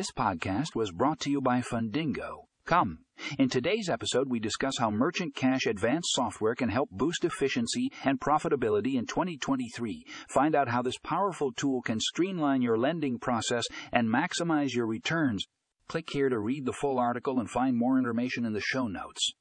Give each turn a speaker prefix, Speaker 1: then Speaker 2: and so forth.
Speaker 1: This podcast was brought to you by Fundingo. Come. In today's episode, we discuss how Merchant Cash Advanced software can help boost efficiency and profitability in 2023. Find out how this powerful tool can streamline your lending process and maximize your returns. Click here to read the full article and find more information in the show notes.